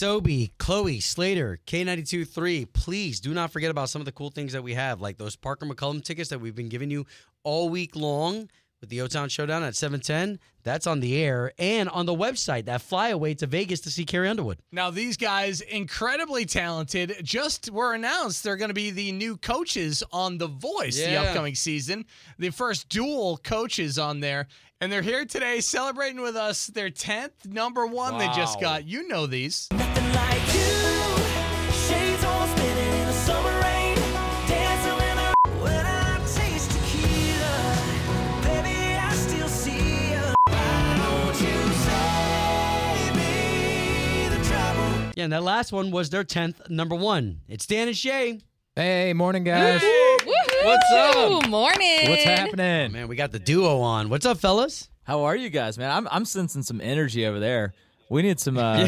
Toby, Chloe, Slater, K92 3, please do not forget about some of the cool things that we have, like those Parker McCollum tickets that we've been giving you all week long with the O Town Showdown at 710. That's on the air and on the website, that flyaway to Vegas to see Carrie Underwood. Now, these guys, incredibly talented, just were announced they're going to be the new coaches on The Voice the upcoming season. The first dual coaches on there. And they're here today celebrating with us their 10th number one they just got. You know these. Yeah, and that last one was their 10th number one. It's Dan and Shay. Hey, morning, guys. What's up? Morning. What's happening? Man, we got the duo on. What's up, fellas? How are you guys, man? I'm I'm sensing some energy over there. We need some uh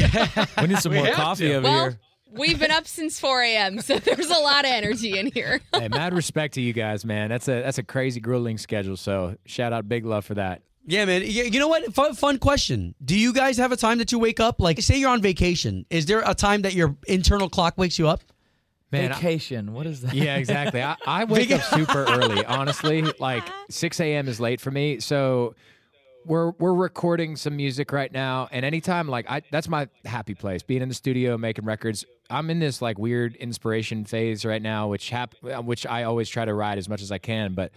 we need some more coffee to. over Well, here. we've been up since 4 a.m., so there's a lot of energy in here. hey, mad respect to you guys, man. That's a that's a crazy grueling schedule. So shout out, big love for that. Yeah, man. You you know what? Fun, fun question. Do you guys have a time that you wake up? Like, say you're on vacation. Is there a time that your internal clock wakes you up? Man, I- Vacation. What is that? yeah, exactly. I, I wake up super early. Honestly, like 6 a.m. is late for me. So we're we're recording some music right now, and anytime like I that's my happy place. Being in the studio making records. I'm in this like weird inspiration phase right now, which hap- which I always try to ride as much as I can, but.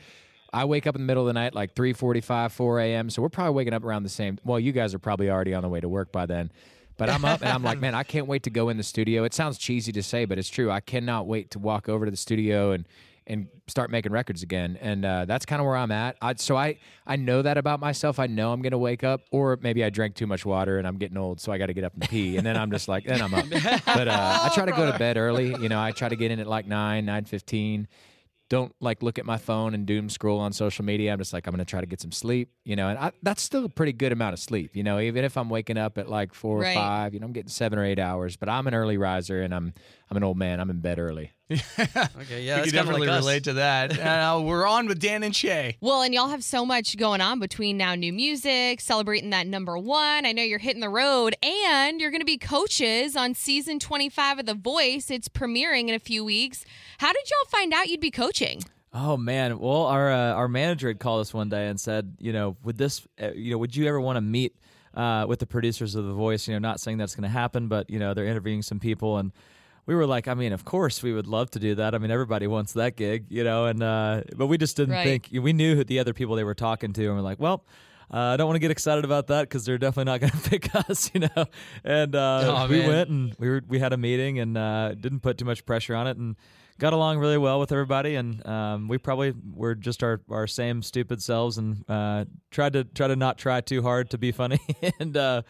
I wake up in the middle of the night, like 3:45, 4 a.m. So we're probably waking up around the same. Well, you guys are probably already on the way to work by then. But I'm up and I'm like, man, I can't wait to go in the studio. It sounds cheesy to say, but it's true. I cannot wait to walk over to the studio and and start making records again. And uh, that's kind of where I'm at. I, so I I know that about myself. I know I'm gonna wake up, or maybe I drank too much water and I'm getting old, so I got to get up and pee. And then I'm just like, then I'm up. But uh, I try to go to bed early. You know, I try to get in at like nine, nine fifteen don't like look at my phone and doom scroll on social media. I'm just like I'm gonna try to get some sleep, you know, and I, that's still a pretty good amount of sleep, you know. Even if I'm waking up at like four Right. or five, you know, I'm getting seven or eight hours. But I'm an early riser and I'm I'm an old man. I'm in bed early. Okay, yeah, you can definitely relate to that. Uh, we're on with Dan and Shay. Well, and y'all have so much going on between now new music, celebrating that number one. I know you're hitting the road, and you're going to be coaches on season 25 of The Voice. It's premiering in a few weeks. How did y'all find out you'd be coaching? Oh man. Well, our uh, our manager had called us one day and said, you know, would this, uh, you know, would you ever want to meet uh, with the producers of The Voice? You know, not saying that's going to happen, but you know, they're interviewing some people and. We were like, I mean, of course we would love to do that. I mean, everybody wants that gig, you know, and uh, but we just didn't Right. think we knew who the other people they were talking to, and we're like, well, uh, I don't want to get excited about that because they're definitely not going to pick us, you know. And uh, Oh, we man. went and we were we had a meeting and uh, didn't put too much pressure on it and got along really well with everybody and um, we probably were just our, our same stupid selves and uh, tried to try to not try too hard to be funny and uh,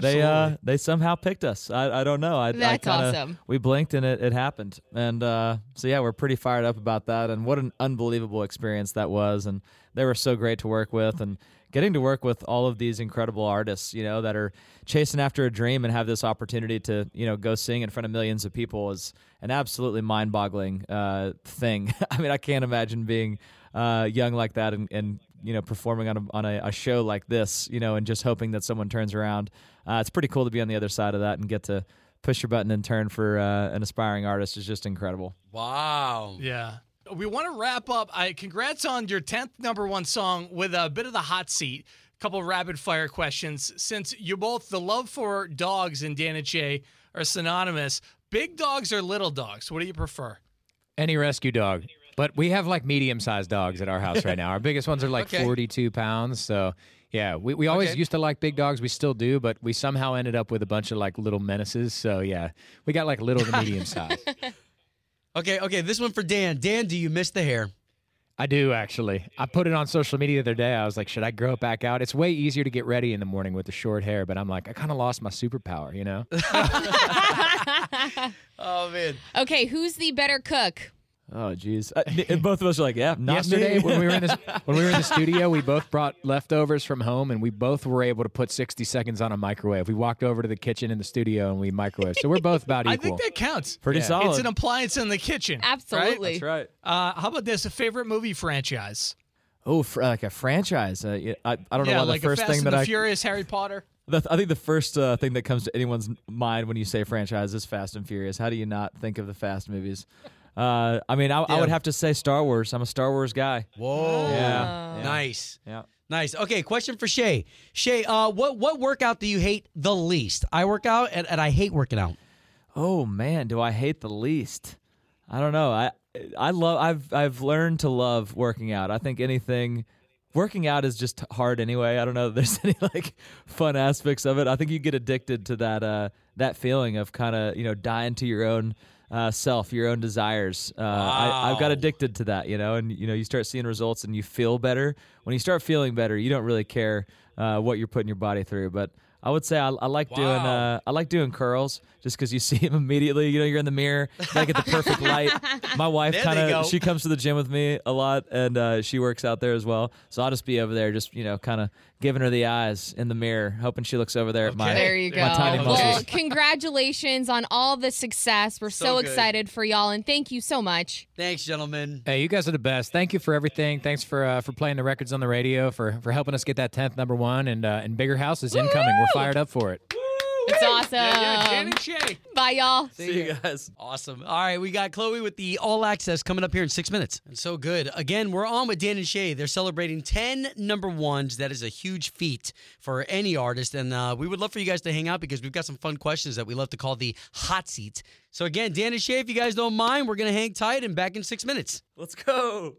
they uh, they somehow picked us. I, I don't know. I, I That's kinda- awesome. We blinked and it, it happened and uh, so yeah we're pretty fired up about that and what an unbelievable experience that was and they were so great to work with and getting to work with all of these incredible artists you know that are chasing after a dream and have this opportunity to you know go sing in front of millions of people is an absolutely mind-boggling uh, thing i mean i can't imagine being uh, young like that and, and you know performing on a, on a, a show like this you know and just hoping that someone turns around uh, it's pretty cool to be on the other side of that and get to push your button and turn for uh, an aspiring artist is just incredible Wow. Yeah. We want to wrap up. I congrats on your 10th number one song with a bit of the hot seat. Couple rapid fire questions. Since you both, the love for dogs and Dan and Shay are synonymous, big dogs or little dogs? What do you prefer? Any rescue dog. But we have like medium sized dogs at our house right now. Our biggest ones are like Okay. 42 pounds. So yeah, we, we always Okay. used to like big dogs. We still do, but we somehow ended up with a bunch of like little menaces. So yeah, we got like little to medium size. Okay, okay, this one for Dan. Dan, do you miss the hair? I do actually. I put it on social media the other day. I was like, should I grow it back out? It's way easier to get ready in the morning with the short hair, but I'm like, I kind of lost my superpower, you know? Oh man. Okay, who's the better cook? Oh jeez Uh, both of us are like yeah not Yesterday me. when we were in this when we were in the studio, we both brought leftovers from home and we both were able to put 60 seconds on a microwave. We walked over to the kitchen in the studio and we microwaved. So we're both about equal. I think that counts. pretty Yeah. solid It's an appliance in the kitchen. right? Absolutely. that's right Uh, how about this? A favorite movie franchise? oh fr- like a franchise uh, yeah, I, I don't know yeah, why the like first a Fast thing and that the I Furious, Harry Potter. The, I think the first uh, thing that comes to anyone's mind when you say franchise is Fast and Furious. How do you not think of the Fast movies? Uh, I mean, I, I would have to say Star Wars. I'm a Star Wars guy. Whoa. Yeah, yeah. Nice. Yeah. Nice. Okay, question for Shay. Shay, uh, what what workout do you hate the least? I work out and, and I hate working out. Oh man, do I hate the least? I don't know. I I love. I've I've learned to love working out. I think anything. Working out is just hard anyway. I don't know that there's any like fun aspects of it. I think you get addicted to that uh, that feeling of kind of you know dying to your own uh, self, your own desires. Uh, I, I've got addicted to that, you know, and you know you start seeing results and you feel better. When you start feeling better, you don't really care uh, what you're putting your body through. But I would say I, I like doing uh, I like doing curls just because you see them immediately. You know, you're in the mirror, you gotta get the perfect light. My wife kind of she comes to the gym with me a lot, and uh, she works out there as well. So I'll just be over there, just you know, kind of giving her the eyes in the mirror, hoping she looks over there at my There you go. my tiny well, muscles. congratulations on all the success. We're so, So excited for y'all, and thank you so much. Thanks, gentlemen. Hey, you guys are the best. Thank you for everything. Thanks for uh, for playing the records on the radio, for for helping us get that tenth number one, and uh, and bigger house is incoming. We're fired up for it. It's awesome. Yeah, yeah, Dan and Shay. Bye, y'all. See you guys. Awesome. All right, we got Chloe with the All Access coming up here in six minutes. And so good. Again, we're on with Dan and Shay. They're celebrating 10 number ones. That is a huge feat for any artist. And uh, we would love for you guys to hang out because we've got some fun questions that we love to call the hot seat. So, again, Dan and Shay, if you guys don't mind, we're going to hang tight and back in six minutes. Let's go.